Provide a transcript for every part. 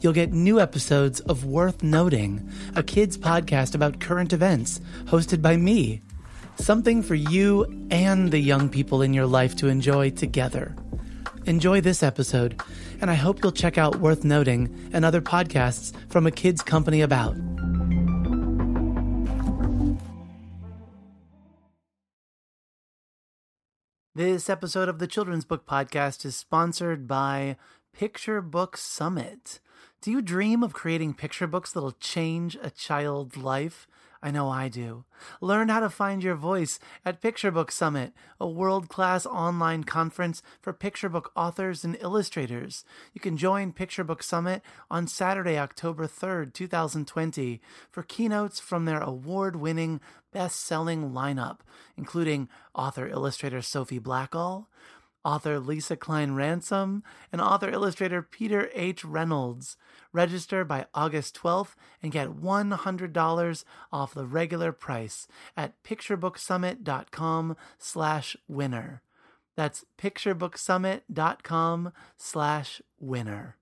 you'll get new episodes of Worth Noting, a kids podcast about current events, hosted by me. Something for you and the young people in your life to enjoy together. Enjoy this episode, and I hope you'll check out Worth Noting and other podcasts from a kids company about. This episode of the Children's Book Podcast is sponsored by Picture Book Summit. Do you dream of creating picture books that'll change a child's life? I know I do. Learn how to find your voice at Picture Book Summit, a world class online conference for picture book authors and illustrators. You can join Picture Book Summit on Saturday, October 3rd, 2020, for keynotes from their award winning, best selling lineup, including author illustrator Sophie Blackall, author Lisa Cline-Ransome, and author illustrator Peter H. Reynolds. Register by August 12th and get $100 off the regular price at picturebooksummit.com slash winner. That's picturebooksummit.com slash winner.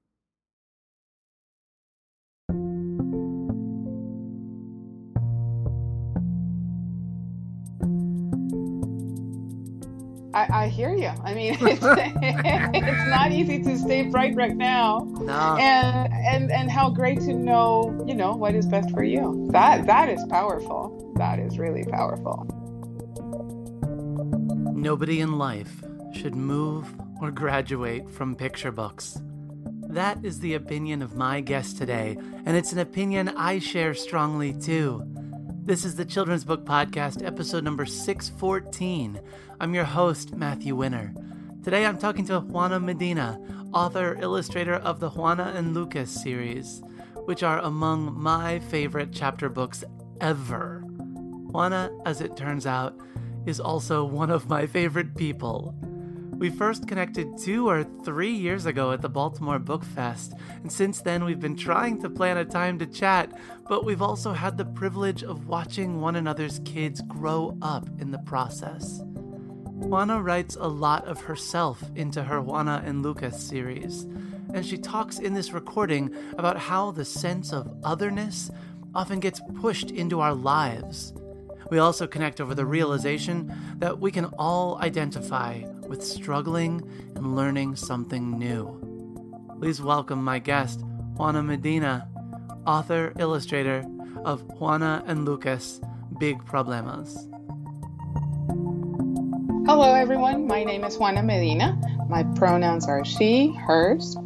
I, I hear you. I mean, it's, it's not easy to stay bright right now. No. And and and how great to know, you know, what is best for you. That that is powerful. That is really powerful. Nobody in life should move or graduate from picture books. That is the opinion of my guest today, and it's an opinion I share strongly too. This is the Children's Book Podcast, episode number 614. I'm your host, Matthew Winner. Today I'm talking to Juana Medina, author, illustrator of the Juana and Lucas series, which are among my favorite chapter books ever. Juana, as it turns out, is also one of my favorite people. We first connected two or three years ago at the Baltimore Book Fest, and since then we've been trying to plan a time to chat, but we've also had the privilege of watching one another's kids grow up in the process. Juana writes a lot of herself into her Juana and Lucas series, and she talks in this recording about how the sense of otherness often gets pushed into our lives. We also connect over the realization that we can all identify with struggling and learning something new. Please welcome my guest, Juana Medina, author, illustrator of Juana and Lucas Big Problemas. Hello, everyone. My name is Juana Medina. My pronouns are she, hers,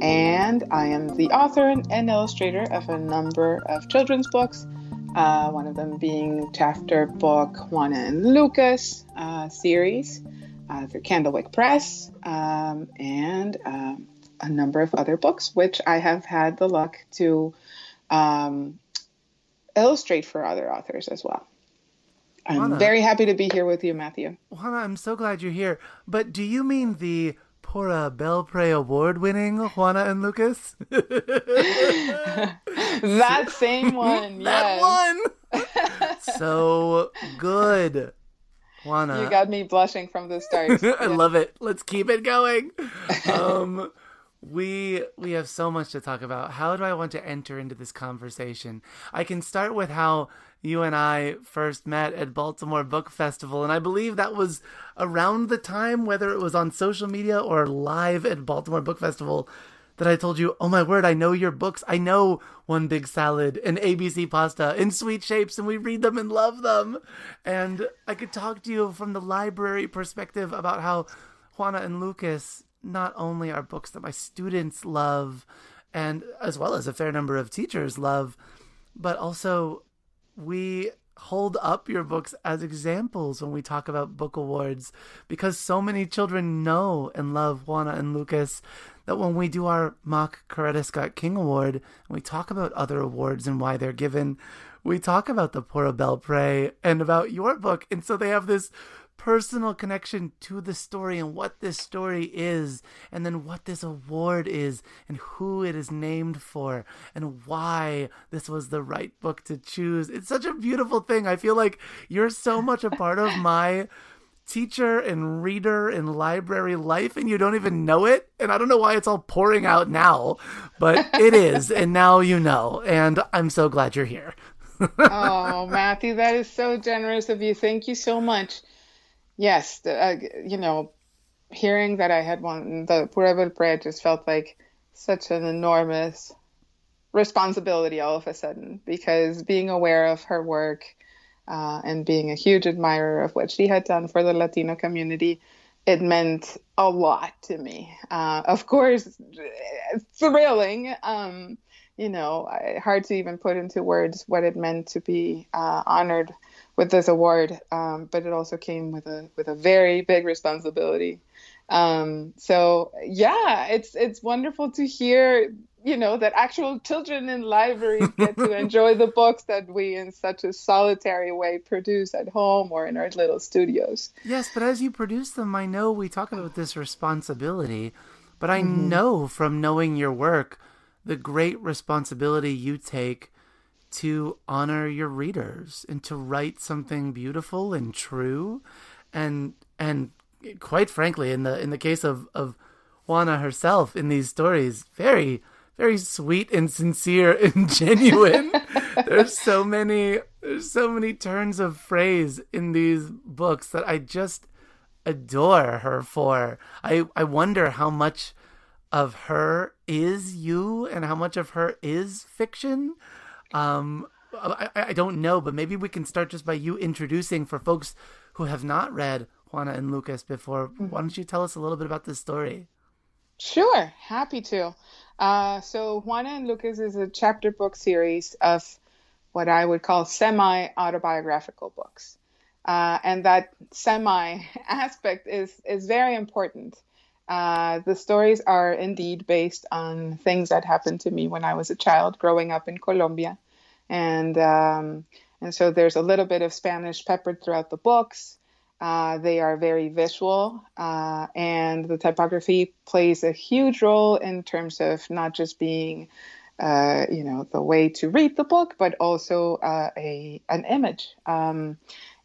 and I am the author and illustrator of a number of children's books. Uh, one of them being chapter book Juana and Lucas uh, series uh, through Candlewick Press, um, and um, a number of other books, which I have had the luck to um, illustrate for other authors as well. I'm Juana. very happy to be here with you, Matthew. Juana, I'm so glad you're here. But do you mean the Pura Belpré award winning Juana and Lucas? that same one, that yes. one! so good. You got me blushing from the start. I love it. Let's keep it going. Um, we we have so much to talk about. How do I want to enter into this conversation? I can start with how you and I first met at Baltimore Book Festival, and I believe that was around the time, whether it was on social media or live at Baltimore Book Festival, that I told you, "Oh my word, I know your books. I know One Big Salad and ABC Pasta in sweet shapes, and we read them and love them." And I could talk to you from the library perspective about how Juana and Lucas not only are books that my students love, and as well as a fair number of teachers love, but also we hold up your books as examples when we talk about book awards because so many children know and love Juana and Lucas that when we do our mock Coretta Scott King Award and we talk about other awards and why they're given, we talk about the Pura Belpré and about your book. And so they have this personal connection to the story and what this story is, and then what this award is, and who it is named for, and why this was the right book to choose. It's such a beautiful thing. I feel like you're so much a part of my teacher and reader and library life and you don't even know it? And i don't know why it's all pouring out now but it is and now you know and i'm so glad you're here. Oh matthew that is so generous of you. Thank you so much. Yes, the, uh, you know, hearing that I had won the Belpré just felt like such an enormous responsibility all of a sudden because being aware of her work uh, and being a huge admirer of what she had done for the Latino community, it meant a lot to me. Uh, of course, thrilling. Um, you know, hard to even put into words what it meant to be uh, honored with this award, um, but it also came with a with a very big responsibility. Um, so yeah, it's it's wonderful to hear you know that actual children in libraries get to enjoy the books that we in such a solitary way produce at home or in our little studios yes but as you produce them i know we talk about this responsibility but i mm-hmm. know from knowing your work the great responsibility you take to honor your readers and to write something beautiful and true and and quite frankly in the in the case of of Juana herself in these stories very very sweet and sincere and genuine there's so many there's so many turns of phrase in these books that I just adore her for I I wonder how much of her is you and how much of her is fiction um, I, I don't know, but maybe we can start just by you introducing for folks who have not read Juana and Lucas before. Why don't you tell us a little bit about this story? Sure, happy to. Uh, so, Juana and Lucas is a chapter book series of what I would call semi autobiographical books. Uh, and that semi aspect is, is very important. Uh, the stories are indeed based on things that happened to me when I was a child growing up in Colombia. And, um, and so there's a little bit of Spanish peppered throughout the books. Uh, they are very visual, uh, and the typography plays a huge role in terms of not just being, uh, you know, the way to read the book, but also uh, a an image. Um,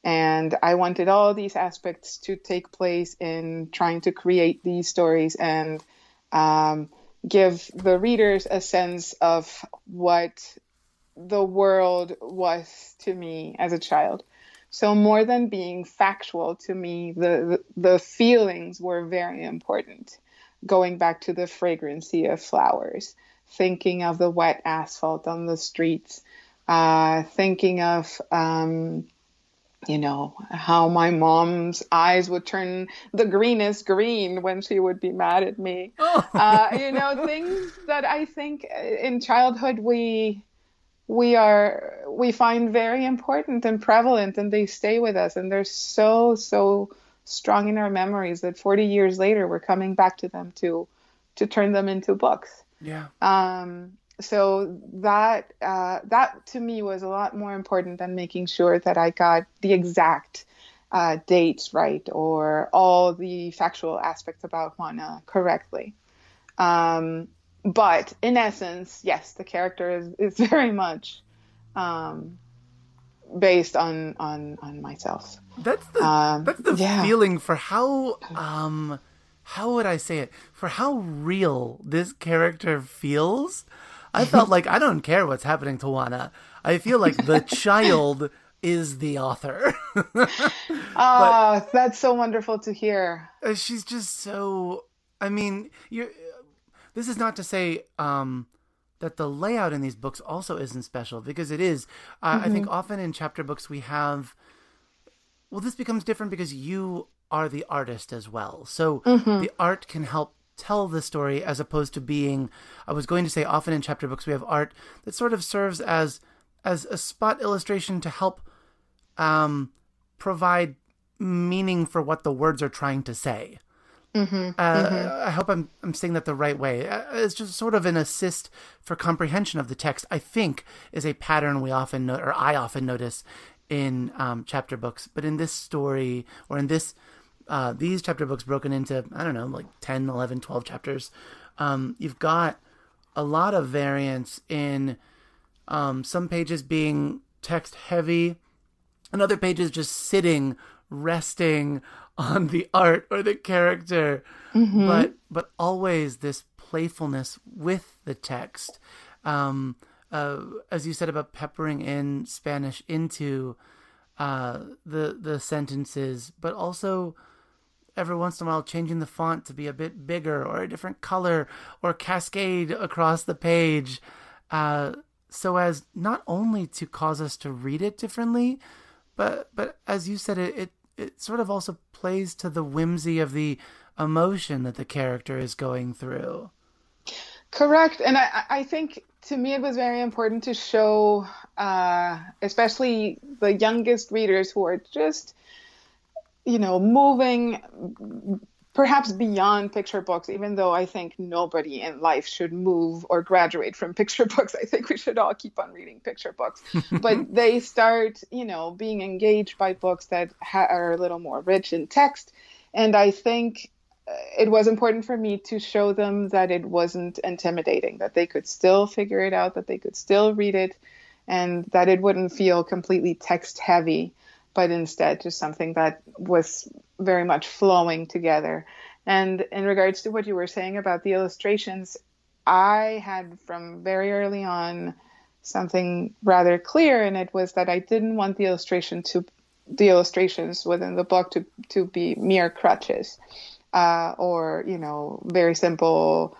and I wanted all these aspects to take place in trying to create these stories and um, give the readers a sense of what the world was to me as a child. So more than being factual to me, the, the, the feelings were very important. Going back to the fragrancy of flowers, thinking of the wet asphalt on the streets, uh, thinking of um, you know, how my mom's eyes would turn the greenest green when she would be mad at me. Oh. Uh, you know, things that I think in childhood we we are we find very important and prevalent and they stay with us and they're so so strong in our memories that 40 years later we're coming back to them to to turn them into books. Yeah. Um so that uh, that to me was a lot more important than making sure that I got the exact uh, dates right or all the factual aspects about Juana correctly. Um, but in essence, yes, the character is, is very much um, based on on on myself. That's the um, that's the yeah. feeling for how um how would I say it for how real this character feels. I felt like I don't care what's happening to Juana. I feel like the child is the author. Oh, that's so wonderful to hear. Uh, she's just so. I mean, you. This is not to say um, that the layout in these books also isn't special because it is. Uh, mm-hmm. I think mm-hmm. often in chapter books we have. Well, this becomes different because you are the artist as well. So mm-hmm. the art can help tell the story as opposed to being I was going to say often in chapter books we have art that sort of serves as as a spot illustration to help um, provide meaning for what the words are trying to say. Mm-hmm, Uh, mm-hmm. I hope I'm I'm saying that the right way. Uh, It's just sort of an assist for comprehension of the text. I think is a pattern we often no- or I often notice in um, chapter books, but in this story or in this uh, these chapter books broken into I don't know like 10, 11, 12 chapters, um, you've got a lot of variance in um, some pages being text heavy and other pages just sitting resting on the art or the character. But but always this playfulness with the text um uh, as you said about peppering in spanish into uh the the sentences but also every once in a while changing the font to be a bit bigger or a different color or cascade across the page uh so as not only to cause us to read it differently but but as you said it, it it sort of also plays to the whimsy of the emotion that the character is going through Correct. And I, I think to me it was very important to show, uh, especially the youngest readers who are just, you know, moving perhaps beyond picture books, even though I think nobody in life should move or graduate from picture books. I think we should all keep on reading picture books. but they start, you know, being engaged by books that ha- are a little more rich in text. And I think uh, it was important for me to show them that it wasn't intimidating, that they could still figure it out, that they could still read it, and that it wouldn't feel completely text heavy, but instead just something that was very much flowing together. And in regards to what you were saying about the illustrations, I had from very early on something rather clear, and it was that I didn't want the illustration to the illustrations within the book to to be mere crutches uh, or you know very simple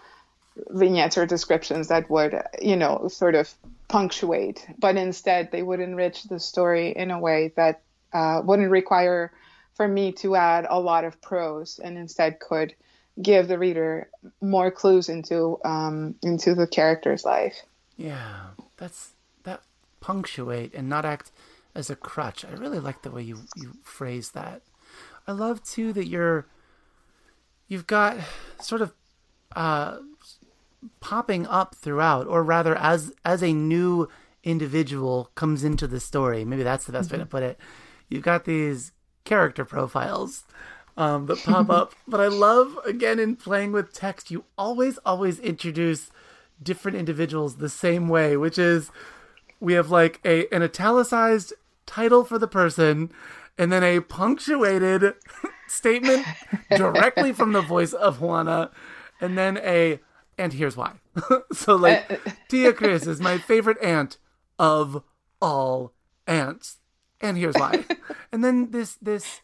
vignettes or descriptions that would you know sort of punctuate but instead they would enrich the story in a way that uh, wouldn't require for me to add a lot of prose and instead could give the reader more clues into um, into the character's life. Yeah that's that punctuate and not act as a crutch. I really like the way you you phrase that. I love too that you're you've got sort of uh popping up throughout or rather as as a new individual comes into the story. Maybe that's the best way to put it you've got these character profiles um, that pop up but i love again in playing with text you always always introduce different individuals the same way which is we have like a an italicized title for the person and then a punctuated statement directly from the voice of Juana and then a and here's why. so like Tia Chris is my favorite aunt of all aunts. And here's why. and then this this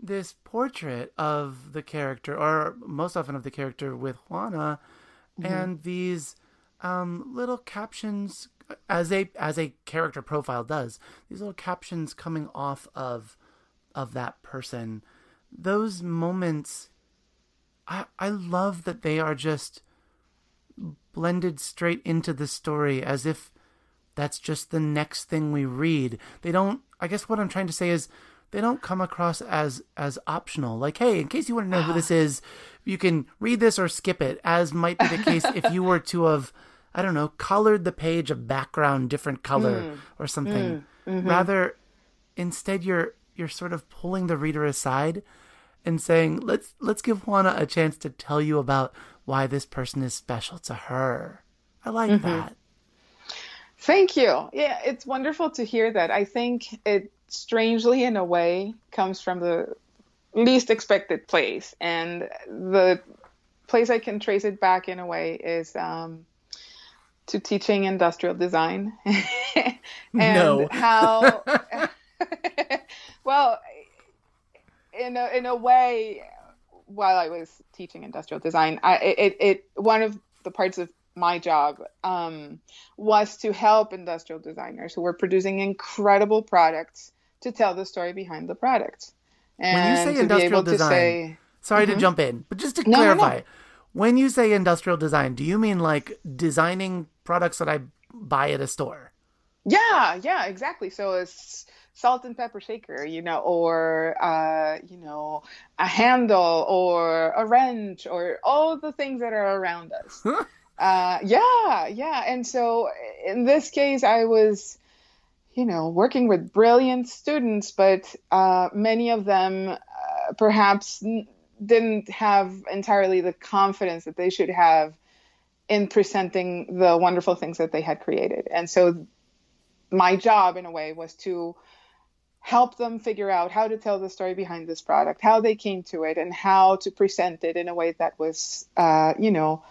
this portrait of the character or most often of the character with Juana and these um, little captions as a as a character profile does these little captions coming off of of that person those moments i i love that they are just blended straight into the story as if that's just the next thing we read they don't i guess what i'm trying to say is they don't come across as as optional. Like hey in case you want to know who this is you can read this or skip it as might be the case if you were to have i don't know colored the page a background different color hmm. or something. Hmm. Mm-hmm. Rather instead you're you're sort of pulling the reader aside and saying let's let's give juana a chance to tell you about why this person is special to her. I like mm-hmm. that Thank you. Yeah, it's wonderful to hear that. I think it strangely, in a way, comes from the least expected place. And the place I can trace it back in a way is um, to teaching industrial design. and No. how, well, in a, in a way, while I was teaching industrial design, I, it, it, one of the parts of my job um, was to help industrial designers who were producing incredible products to tell the story behind the product. And When you say industrial design, to say, Sorry to jump in, but just to Mm-hmm. No, no, no. clarify, when you say industrial design, do you mean like designing products that I buy at a store? yeah, yeah, exactly. So it's salt and pepper shaker, you know, or uh, you know, a handle or a wrench or all the things that are around us. uh, yeah, yeah. And so in this case, I was, you know, working with brilliant students, but uh, many of them uh, perhaps didn't have entirely the confidence that they should have in presenting the wonderful things that they had created. And so my job in a way was to help them figure out how to tell the story behind this product, how they came to it, and how to present it in a way that was, uh, you know,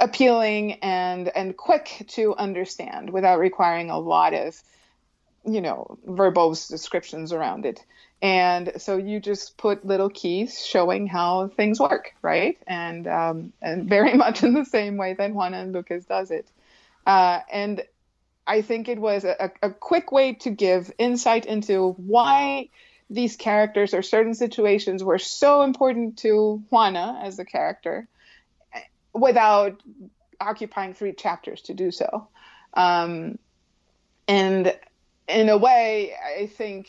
appealing and and quick to understand without requiring a lot of, you know, verbose descriptions around it. And so you just put little keys showing how things work, right? And um, and very much in the same way that Juana and Lucas does it. Uh, and I think it was a, a quick way to give insight into why these characters or certain situations were so important to Juana as a character without occupying three chapters to do so. Um, and in a way, I think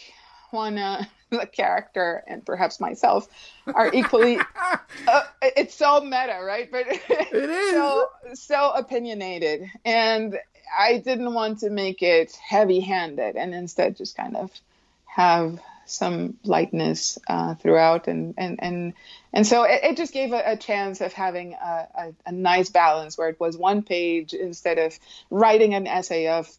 Juana the character and perhaps myself are equally uh, it's so meta right? But it is. so so opinionated. And i didn't want to make it heavy handed and instead just kind of have some lightness uh, throughout and and and and so it, it just gave a, a, chance of having a, a, a nice balance where it was one page instead of writing an essay of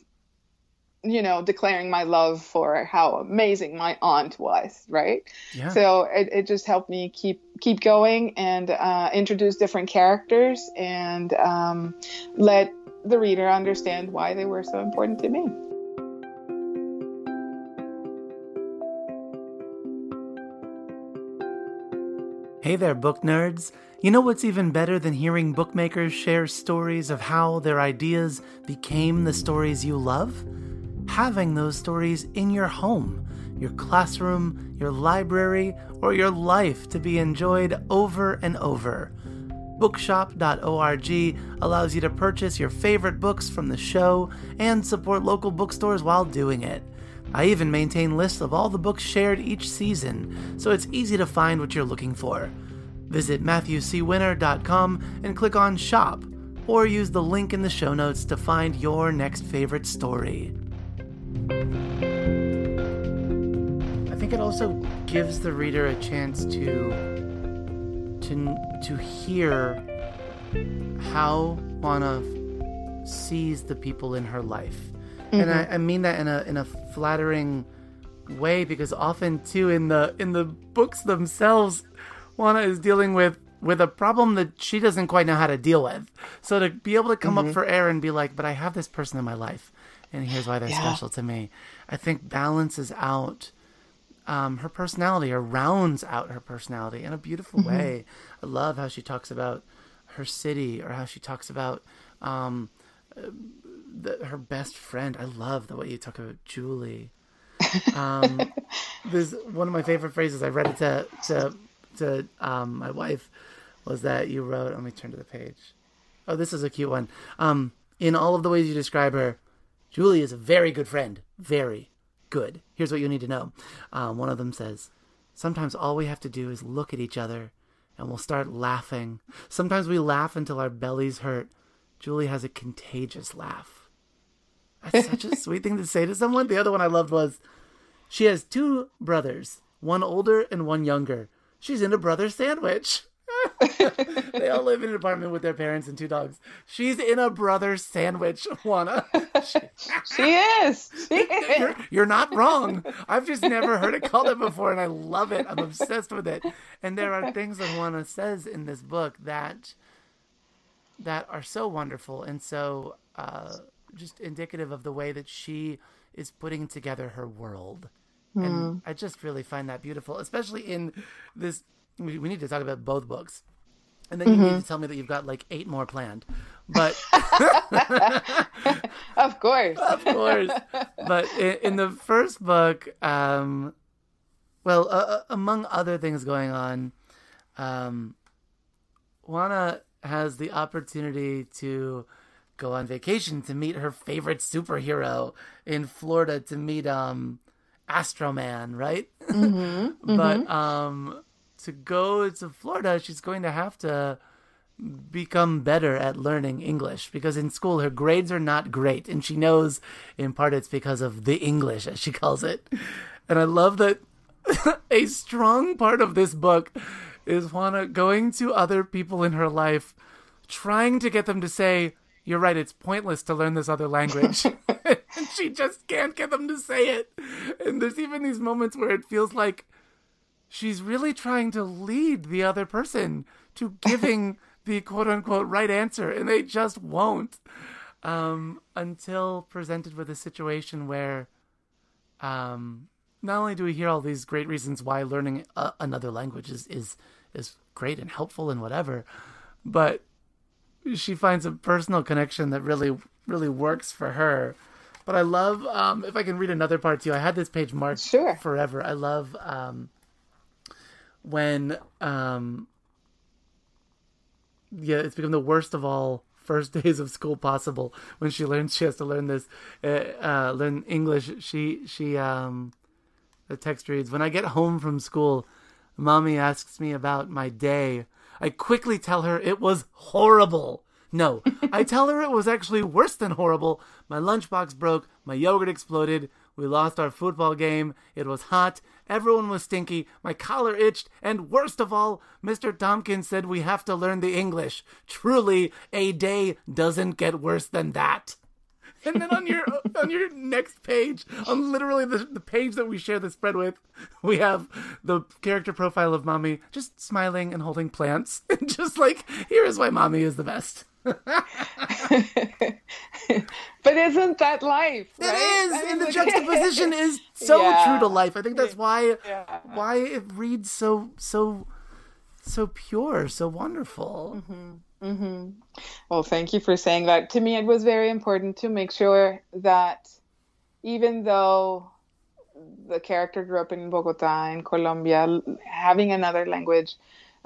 you know, declaring my love for how amazing my aunt was, right? Yeah. So it, it just helped me keep keep going and uh, introduce different characters and um, let the reader understand why they were so important to me. Hey there, book nerds. You know what's even better than hearing bookmakers share stories of how their ideas became the stories you love? having those stories in your home, your classroom, your library, or your life to be enjoyed over and over. Bookshop.org allows you to purchase your favorite books from the show and support local bookstores while doing it. I even maintain lists of all the books shared each season, so it's easy to find what you're looking for. Visit MatthewCWinner.com and click on Shop, or use the link in the show notes to find your next favorite story. I think it also gives the reader a chance to to to hear how Juana sees the people in her life, mm-hmm. and I, I mean that in a in a flattering way because often too in the in the books themselves, Juana is dealing with with a problem that she doesn't quite know how to deal with. So to be able to come mm-hmm. up for air and be like, but I have this person in my life and here's why they're yeah. special to me. I think balances out um, her personality or rounds out her personality in a beautiful mm-hmm. way. I love how she talks about her city or how she talks about um, the, her best friend. I love the way you talk about Julie. Um, there's one of my favorite phrases. I read it to to to um, my wife was that you wrote. Let me turn to the page. Oh, this is a cute one. Um, in all of the ways you describe her, Julie is a very good friend. Very good. Here's what you need to know. Um, one of them says, Sometimes all we have to do is look at each other and we'll start laughing. Sometimes we laugh until our bellies hurt. Julie has a contagious laugh. That's such a sweet thing to say to someone. The other one I loved was, She has two brothers, one older and one younger. She's in a brother sandwich. they all live in an apartment with their parents and two dogs. She's in a brother sandwich, Juana. She, she is. She is. You're, you're, not wrong. I've just never heard it called it before, and I love it. I'm obsessed with it. And there are things that Juana says in this book that that are so wonderful and so uh, just indicative of the way that she is putting together her world. Mm. And hmm. I just really find that beautiful, especially in this we, we need to talk about both books and then you mm-hmm. need to tell me that you've got like eight more planned. But of course, of course. But in, in the first book, um, well, uh, uh, among other things going on, um, Juana has the opportunity to go on vacation to meet her favorite superhero in Florida to meet um Astroman, right? Mm-hmm, but mm-hmm. um, to go to Florida, she's going to have to become better at learning English because in school her grades are not great, and she knows in part it's because of the English, as she calls it. And I love that a strong part of this book is Juana going to other people in her life, trying to get them to say, You're right, it's pointless to learn this other language. and she just can't get them to say it. And there's even these moments where it feels like she's really trying to lead the other person to giving the quote unquote right answer, and they just won't. Um, until presented with a situation where um, not only do we hear all these great reasons why learning a- another language is, is is great and helpful and whatever, but she finds a personal connection that really really works for her. But I love um, if I can read another part too. I had this page marked sure. forever. I love um, when um, yeah, it's become the worst of all first days of school possible when she learns she has to learn this uh, uh, learn english she she um the text reads when i get home from school mommy asks me about my day i quickly tell her it was horrible no i tell her it was actually worse than horrible my lunchbox broke my yogurt exploded we lost our football game. It was hot. Everyone was stinky. My collar itched. And worst of all, Mr. Tompkins said we have to learn the English. Truly, a day doesn't get worse than that. And then on your on your next page, on literally the, the page that we share the spread with, we have the character profile of mommy just smiling and holding plants. And just like, here is why mommy is the best. but isn't that life? Right? It is, I mean, and the juxtaposition is so yeah. true to life. I think that's why yeah. why it reads so so so pure, so wonderful. Mm-hmm. Mm-hmm. Well, thank you for saying that. To me, it was very important to make sure that even though the character grew up in Bogota, in Colombia, having another language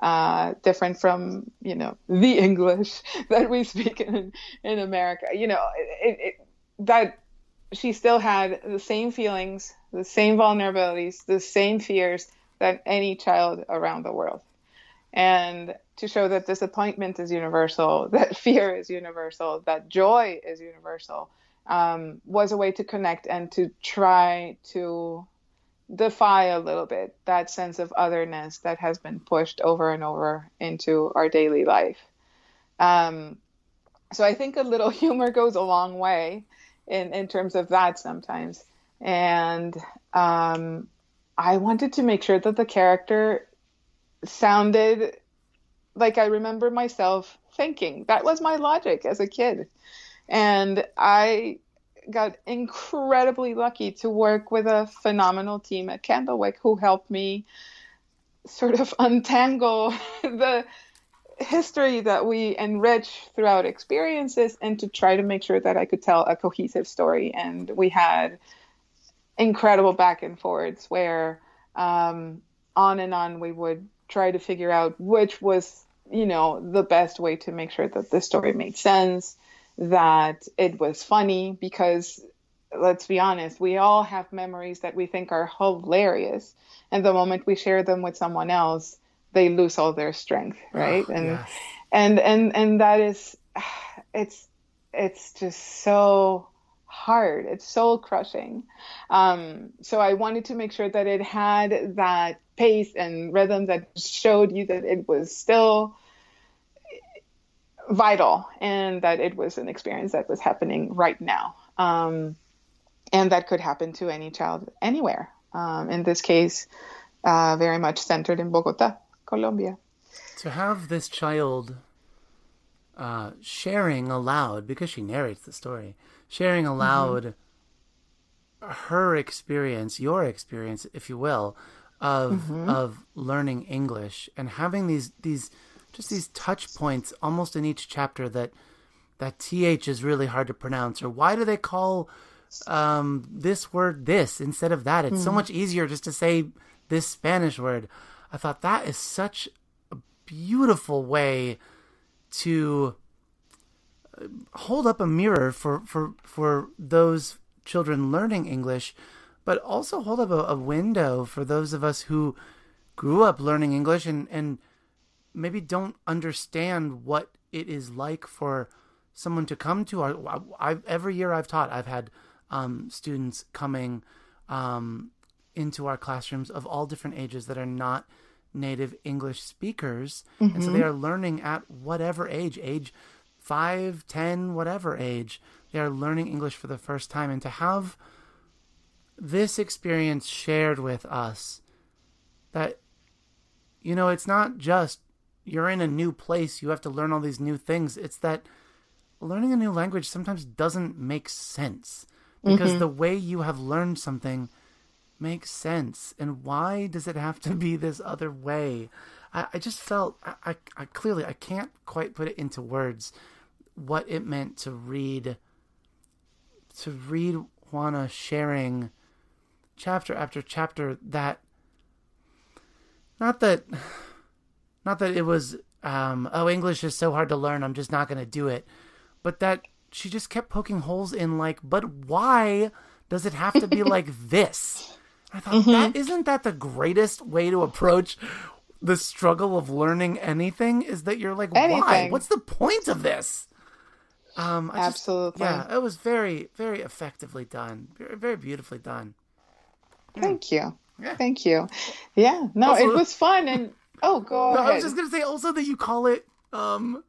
uh, different from you know the English that we speak in in America. You know, it, it, that she still had the same feelings, the same vulnerabilities, the same fears that any child around the world. And to show that disappointment is universal, that fear is universal, that joy is universal, um, was a way to connect and to try to defy a little bit that sense of otherness that has been pushed over and over into our daily life. Um, so I think a little humor goes a long way in, in terms of that sometimes. And um, I wanted to make sure that the character sounded like I remember myself thinking. That was my logic as a kid. And I got incredibly lucky to work with a phenomenal team at Candlewick who helped me sort of untangle the history that we enrich throughout experiences and to try to make sure that I could tell a cohesive story. And we had incredible back and forwards where um, on and on we would try to figure out which was, you know, the best way to make sure that the story made sense that it was funny because let's be honest, we all have memories that we think are hilarious. And the moment we share them with someone else, they lose all their strength, ah, right? Oh, and yes. and and and that is it's it's just so hard. It's soul crushing. Um, so I wanted to make sure that it had that pace and rhythm that showed you that it was still vital and that it was an experience that was happening right now. Um, and that could happen to any child anywhere. Um, in this case, uh, very much centered in Bogota, Colombia. To have this child uh, sharing aloud, because she narrates the story, sharing aloud mm-hmm. her experience, your experience, if you will, of mm-hmm. of learning English and having these these just these touch points almost in each chapter that that th is really hard to pronounce or why do they call um, this word this instead of that it's mm. so much easier just to say this spanish word i thought that is such a beautiful way to hold up a mirror for for for those children learning english but also hold up a, a window for those of us who grew up learning English and and maybe don't understand what it is like for someone to come to our. I've, every year I've taught, I've had um, students coming um, into our classrooms of all different ages that are not native English speakers, mm-hmm. and so they are learning at whatever age, age five, ten, whatever age, they are learning English for the first time, and to have this experience shared with us that you know it's not just you're in a new place you have to learn all these new things. It's that learning a new language sometimes doesn't make sense. Because mm-hmm. the way you have learned something makes sense. And why does it have to be this other way? I, I just felt I, I, I clearly i can't quite put it into words what it meant to read to read juana sharing chapter after chapter that not that not that it was um, oh english is so hard to learn i'm just not going to do it but that she just kept poking holes in like but why does it have to be like this i thought mm-hmm. that isn't that the greatest way to approach the struggle of learning anything is that you're like anything. why what's the point of this um I absolutely just, yeah it was very very effectively done very, very beautifully done Thank you. Yeah. Thank you. Yeah. No, also, it was fun and oh go no, ahead. I was just gonna say also that you call it um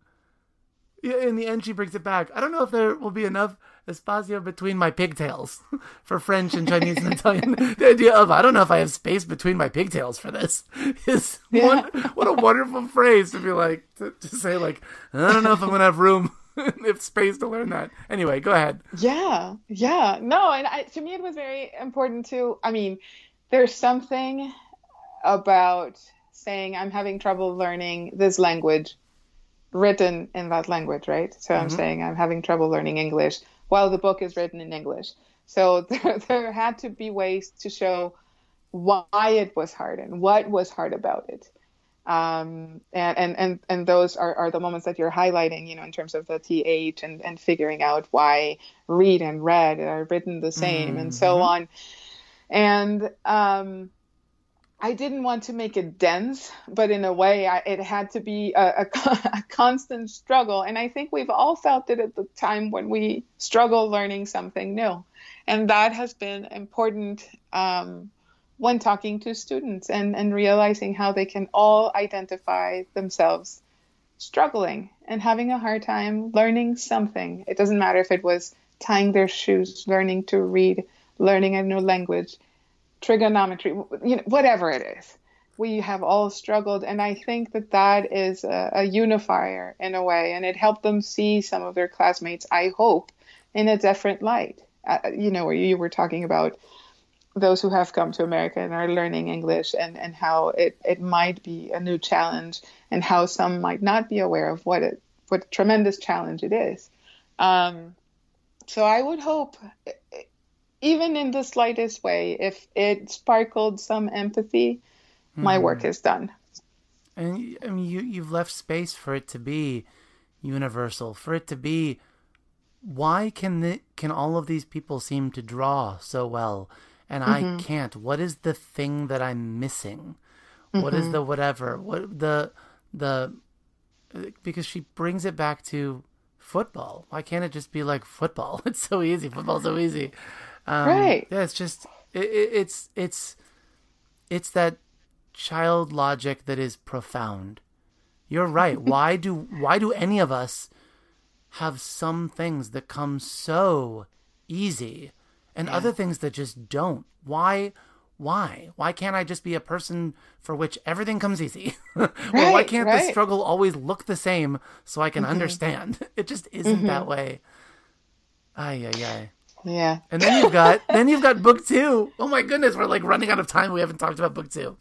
yeah, in the end she brings it back. I don't know if there will be enough espacio between my pigtails for French and Chinese and Italian. The idea of I don't know if I have space between my pigtails for this is yeah. one, what a wonderful phrase to be like to, to say like I don't know if I'm gonna have room if space to learn that. Anyway, go ahead. Yeah, yeah. No, and I, to me it was very important to. I mean, there's something about saying I'm having trouble learning this language written in that language, right? So mm-hmm. I'm saying I'm having trouble learning English while the book is written in English. So there, there had to be ways to show why it was hard and what was hard about it um, and, and, and, and those are, are the moments that you're highlighting, you know, in terms of the TH and, and figuring out why read and read are written the same mm-hmm. and so on. And um, I didn't want to make it dense, but in a way, I, it had to be a, a, a, constant struggle. And I think we've all felt it at the time when we struggle learning something new. And that has been important um, when talking to students and, and realizing how they can all identify themselves struggling and having a hard time learning something. It doesn't matter if it was tying their shoes, learning to read, learning a new language, trigonometry, you know, whatever it is. We have all struggled, and I think that that is a, a unifier in a way, and it helped them see some of their classmates. I hope in a different light. Uh, you know, where you were talking about those who have come to America and are learning English and, and how it, it might be a new challenge and how some might not be aware of what it what a tremendous challenge it is. Um, so I would hope, even in the slightest way, if it sparkled some empathy, mm-hmm. my work is done. And I mean, you you've left space for it to be universal, for it to be. Why can the, can all of these people seem to draw so well? And mm-hmm. I can't. What is the thing that I'm missing? Mm-hmm. What is mm-hmm. the whatever? What the the because she brings it back to football. Why can't it just be like football? It's so easy. Football's so easy. Um, right. Yeah. It's just it, it, it's it's it's that child logic that is profound. You're right. why do why do any of us have some things that come so easy and yeah. other things that just don't. Why? Why? Why can't I just be a person for which everything comes easy? right, why can't right. the struggle always look the same so I can mm-hmm. understand? It just isn't mm-hmm. that way. Ay ay ay. Yeah. And then you've got then you've got book two. Oh my goodness, we're like running out of time. We haven't talked about book two.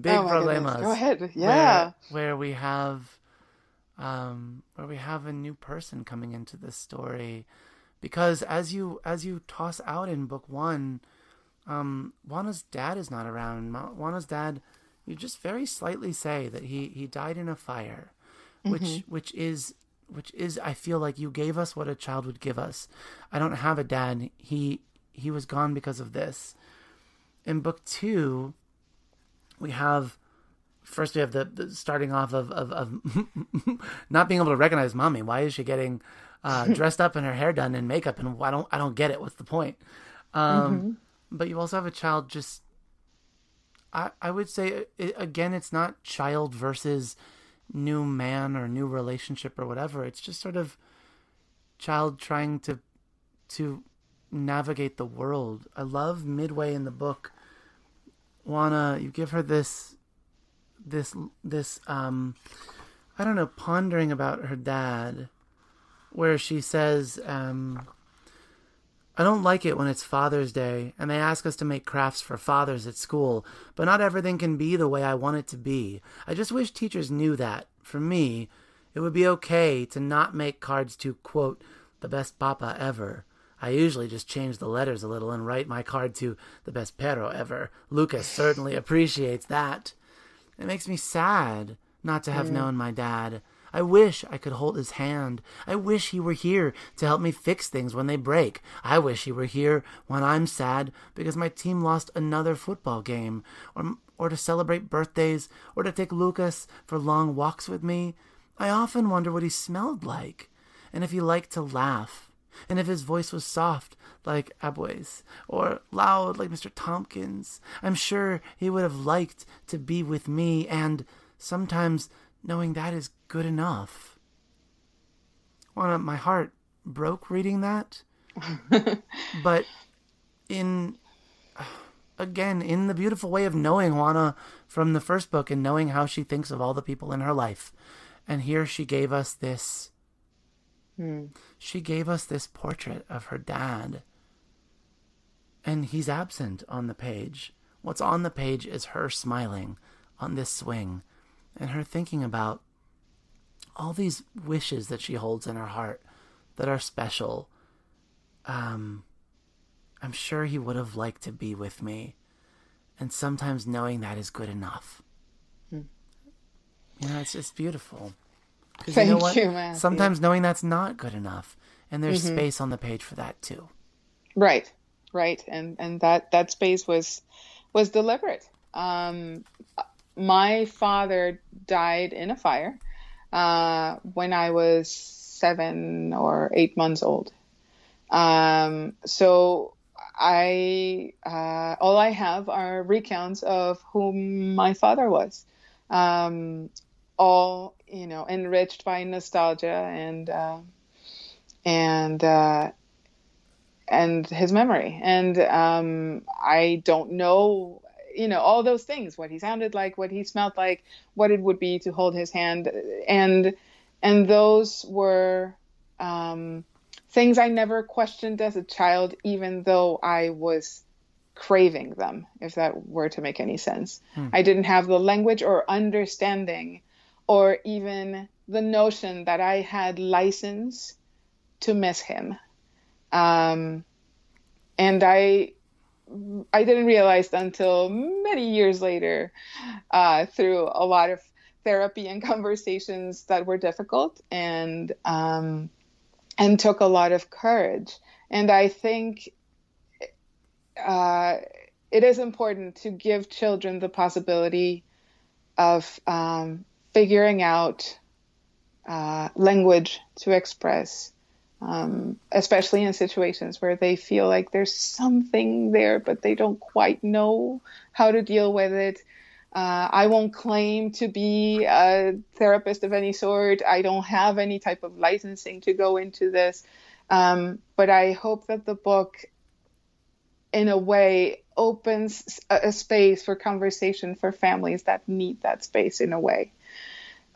Big oh problemas. Go ahead. Yeah. Where, where we have um where we have a new person coming into this story because as you as you toss out in book one, um, Juana's dad is not around. Juana's dad, you just very slightly say that he he died in a fire, mm-hmm. which which is which is I feel like you gave us what a child would give us. I don't have a dad. He he was gone because of this. in book two, we have first we have the, the starting off of, of, of not being able to recognize mommy. Why is she getting uh, dressed up and her hair done and makeup? And I don't I don't get it. What's the point? Um, mm-hmm. But you also have a child just. I I would say it, again, it's not child versus new man or new relationship or whatever. It's just sort of child trying to to navigate the world. I love midway in the book. Juana, you give her this this this um I don't know, pondering about her dad where she says um I don't like it when it's Father's Day and they ask us to make crafts for fathers at school, but not everything can be the way I want it to be. I just wish teachers knew that. For me, it would be okay to not make cards to, quote, the best papa ever. I usually just change the letters a little and write my card to the best perro ever. Lucas certainly appreciates that. It makes me sad not to have mm. known my dad. I wish I could hold his hand. I wish he were here to help me fix things when they break. I wish he were here when I'm sad because my team lost another football game, or, or to celebrate birthdays, or to take Lucas for long walks with me. I often wonder what he smelled like, and if he liked to laugh, and if his voice was soft like Abue's, or loud like Mr. Tompkins. I'm sure he would have liked to be with me, and sometimes knowing that is good enough. Well, my heart broke reading that. but in again, in the beautiful way of knowing Juana from the first book and knowing how she thinks of all the people in her life. And here she gave us this hmm. She gave us this portrait of her dad. And he's absent on the page. What's on the page is her smiling on this swing and her thinking about all these wishes that she holds in her heart that are special. Um, I'm sure he would have liked to be with me, and sometimes knowing that is good enough. Hmm. You know, it's just beautiful. Thank you, know you Matthew. Sometimes knowing that's not good enough, and there's mm-hmm. space on the page for that too. Right, right, and and that that space was was deliberate. Um, my father died in a fire uh, when I was seven or eight months old. Um, so I uh, all I have are recounts of whom my father was, um, all you know, enriched by nostalgia and uh, and uh, and his memory. And um, I don't know you know all those things what he sounded like what he smelled like what it would be to hold his hand and and those were um, things i never questioned as a child even though i was craving them if that were to make any sense hmm. i didn't have the language or understanding or even the notion that i had license to miss him um, and i I didn't realize until many years later, uh, through a lot of therapy and conversations that were difficult and um, and took a lot of courage. And I think uh, it is important to give children the possibility of um, figuring out uh, language to express um, especially in situations where they feel like there's something there, but they don't quite know how to deal with it. Uh, I won't claim to be a therapist of any sort. I don't have any type of licensing to go into this. Um, but I hope that the book, in a way, opens a, a, space for conversation for families that need that space in a way.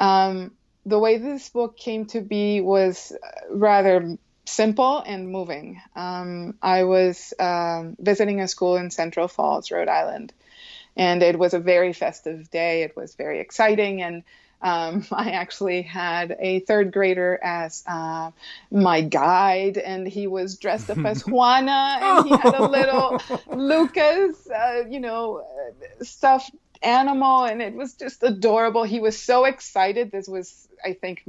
Um, the way this book came to be was rather simple and moving. Um, I was um, visiting a school in Central Falls, Rhode Island, and it was a very festive day. It was very exciting, and um, I actually had a third grader as uh, my guide, and he was dressed up as Juana, and he had a little Lucas, uh, you know, stuffed animal, and it was just adorable. He was so excited. This was I think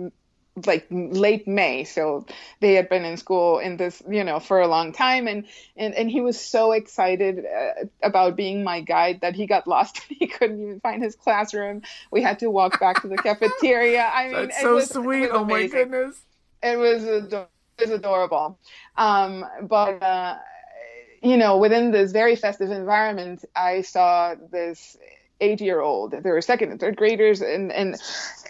like late May. So they had been in school in this, you know, for a long time. And, and, and he was so excited uh, about being my guide that he got lost. and he couldn't even find his classroom. We had to walk back to the cafeteria. I mean, That's so was, sweet. Oh my goodness. It was, ador- it was adorable. Um, but, uh, you know, within this very festive environment, I saw this eight year old. There were second and third graders and and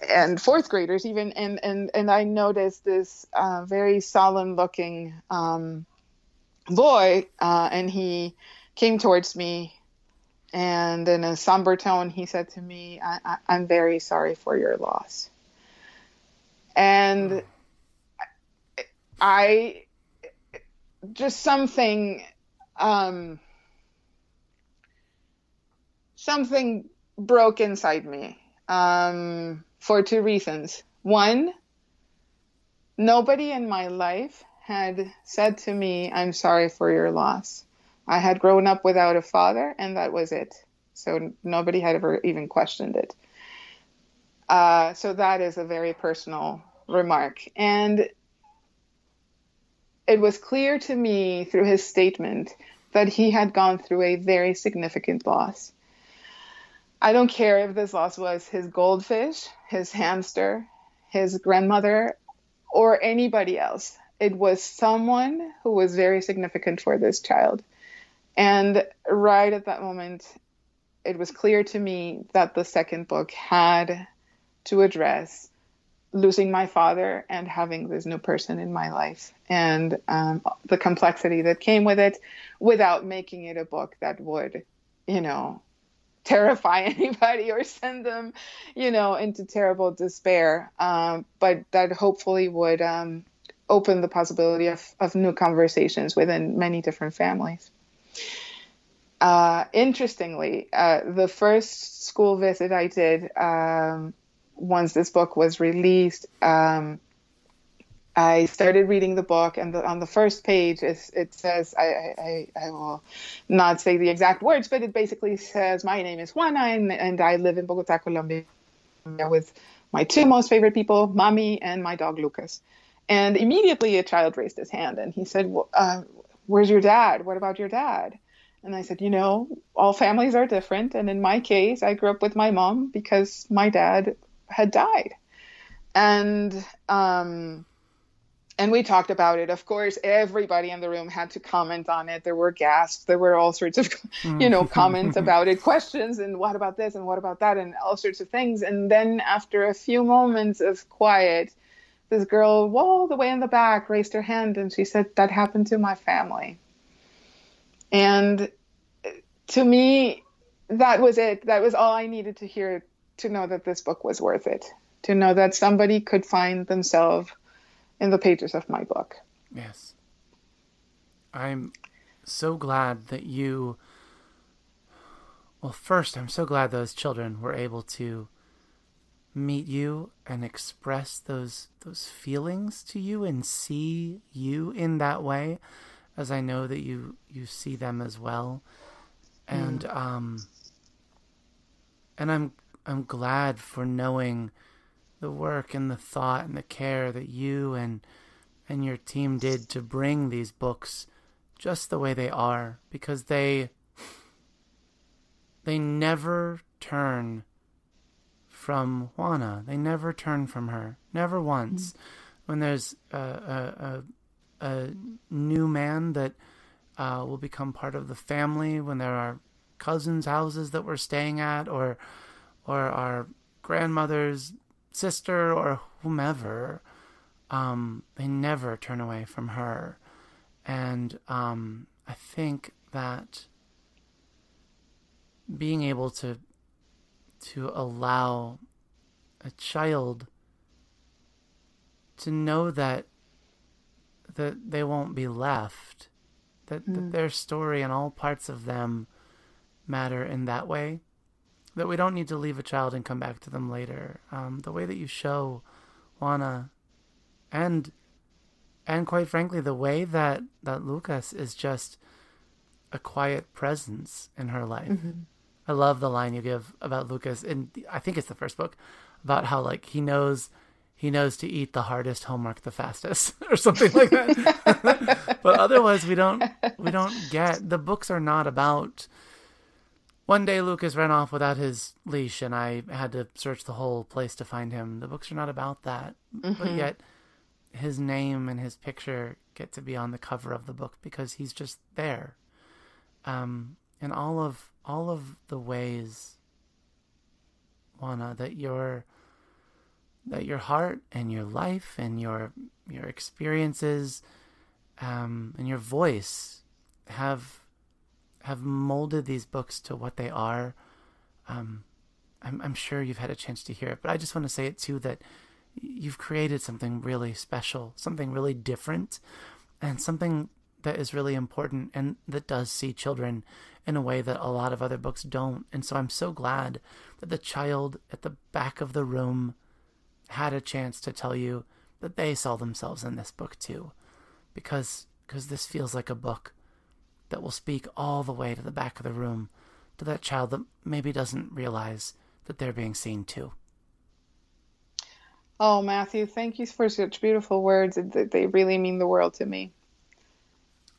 and fourth graders even, and and and I noticed this uh, very solemn looking um, boy, uh, and he came towards me, and in a somber tone, he said to me, I, "I'm very sorry for your loss," and I just something. Um, something broke inside me um, for two reasons. One, nobody in my life had said to me, I'm sorry for your loss. I had grown up without a father, and that was it. So nobody had ever even questioned it. Uh, so that is a very personal remark. And it was clear to me through his statement that he had gone through a very significant loss. I don't care if this loss was his goldfish, his hamster, his grandmother, or anybody else. It was someone who was very significant for this child. And right at that moment, it was clear to me that the second book had to address losing my father and having this new person in my life and um, the complexity that came with it without making it a book that would, you know, terrify anybody or send them, you know, into terrible despair. Um, but that hopefully would um, open the possibility of, of new conversations within many different families. Uh, interestingly, uh, the first school visit I did um, once this book was released, um, I started reading the book, and the, on the first page, it says, I, I, I, will not say the exact words, but it basically says, My name is Juana, and, and I live in Bogota, Colombia, with my two most favorite people, Mommy and my dog Lucas. And immediately a child raised his hand and he said, well, uh, Where's your dad? What about your dad? And I said, You know, all families are different. And in my case, I grew up with my mom because my dad had died. And, um, and we talked about it. Of course, everybody in the room had to comment on it. There were gasps. There were all sorts of, you know, comments mm. about it, questions, and what about this and what about that, and all sorts of things. And then after a few moments of quiet, this girl, all the way in the back, raised her hand and she said, "That happened to my family." And uh, to me, that was it. That was all I needed to hear to know that this book was worth it. To know that somebody could find themselves in the pages of my book. Yes. I'm so glad that you. Well, first, I'm so glad those children were able to meet you and express those those feelings to you and see you in that way as I know that you you see them as well and mm. um and I'm I'm glad for knowing the work and the thought and the care that you and and your team did to bring these books just the way they are because they they never turn from Juana. They never turn from her. Never once. Mm-hmm. When there's a, a, a, a, new man that uh, will become part of the family, when there are cousins' houses that we're staying at, or or our grandmother's sister or whomever, um, they never turn away from her. And um, I think that being able to to allow a child to know that that they won't be left, that, mm. that their story and all parts of them matter in that way that we don't need to leave a child and come back to them later. Um, the way that you show Juana, and and quite frankly, the way that that Lucas is just a quiet presence in her life. Mm-hmm. I love the line you give about Lucas, and I think it's the first book about how like he knows he knows to eat the hardest homework the fastest or something like that but otherwise we don't we don't get the books are not about one day lucas ran off without his leash and i had to search the whole place to find him the books are not about that mm-hmm. but yet his name and his picture get to be on the cover of the book because he's just there um and all of all of the ways juana that you're that your heart and your life and your your experiences um, and your voice have have molded these books to what they are. Um, I'm, I'm sure you've had a chance to hear it, but I just want to say it too that you've created something really special, something really different, and something that is really important and that does see children in a way that a lot of other books don't. And so I'm so glad that the child at the back of the room had a chance to tell you that they saw themselves in this book too, because because this feels like a book that will speak all the way to the back of the room to that child that maybe doesn't realize that they're being seen too. Oh, Matthew, thank you for such beautiful words. They really mean the world to me.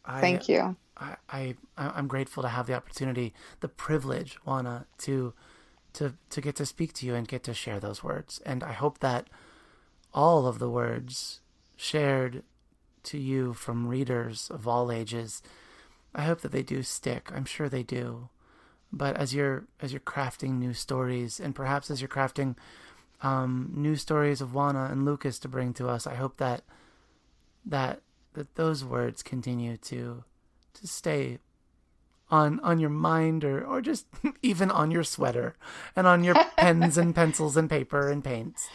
I, thank you. I, I I'm grateful to have the opportunity, the privilege, Juana, to to to get to speak to you and get to share those words. And I hope that all of the words shared to you from readers of all ages, I hope that they do stick. I'm sure they do. But as you're as you're crafting new stories, and perhaps as you're crafting um, new stories of Juana and Lucas to bring to us, I hope that that that those words continue to to stay on on your mind or or just even on your sweater and on your pens and pencils and paper and paints.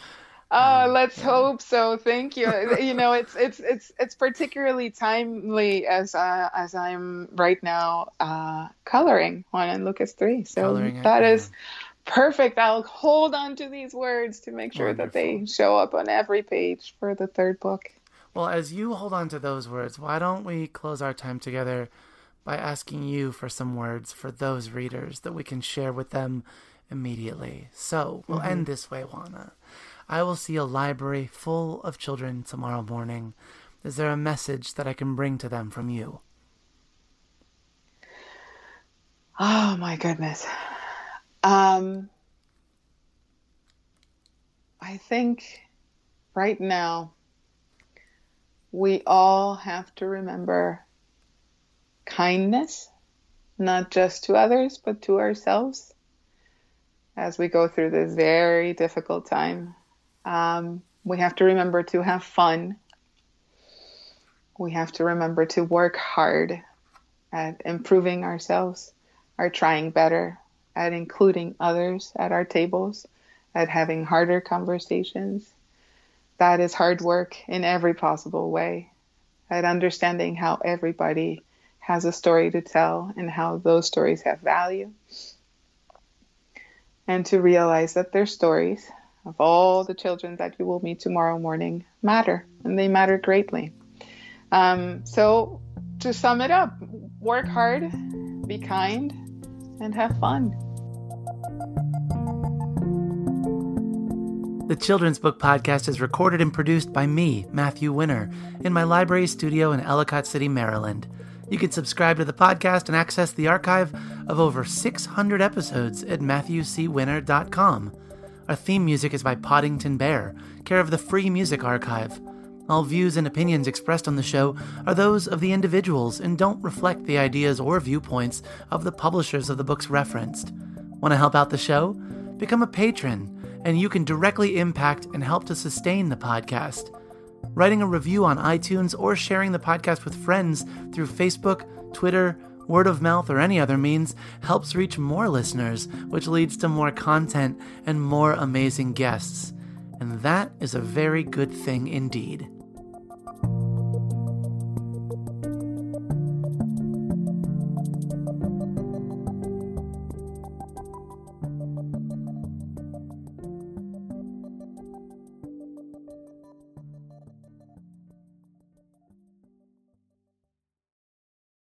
Oh, um, let's yeah. hope so. Thank you. you know, it's it's it's it's particularly timely as uh, as I'm right now uh, coloring on in Lucas three. So coloring that it, is yeah. perfect. I'll hold on to these words to make sure Wonderful. that they show up on every page for the third book. Well, as you hold on to those words, why don't we close our time together? by asking you for some words for those readers that we can share with them immediately. So we'll mm-hmm. end this way, Juana. I will see a library full of children tomorrow morning. Is there a message that I can bring to them from you? Oh my goodness. Um, I think right now we all have to remember kindness, not just to others, but to ourselves as we go through this very difficult time. Um, we have to remember to have fun. We have to remember to work hard at improving ourselves, at trying better, at including others at our tables, at having harder conversations. That is hard work in every possible way, at understanding how everybody has a story to tell and how those stories have value. And to realize that their stories of all the children that you will meet tomorrow morning matter, and they matter greatly. Um, so, to sum it up, work hard, be kind, and have fun. The Children's Book Podcast is recorded and produced by me, Matthew Winner, in my library studio in Ellicott City, Maryland. You can subscribe to the podcast and access the archive of over 600 episodes at MatthewCWinner.com. Our theme music is by Poddington Bear, care of the Free Music Archive. All views and opinions expressed on the show are those of the individuals and don't reflect the ideas or viewpoints of the publishers of the books referenced. Want to help out the show? Become a patron, and you can directly impact and help to sustain the podcast writing a review on iTunes, or sharing the podcast with friends through Facebook, Twitter, word of mouth, or any other means helps reach more listeners, which leads to more content and more amazing guests. And that is a very good thing indeed.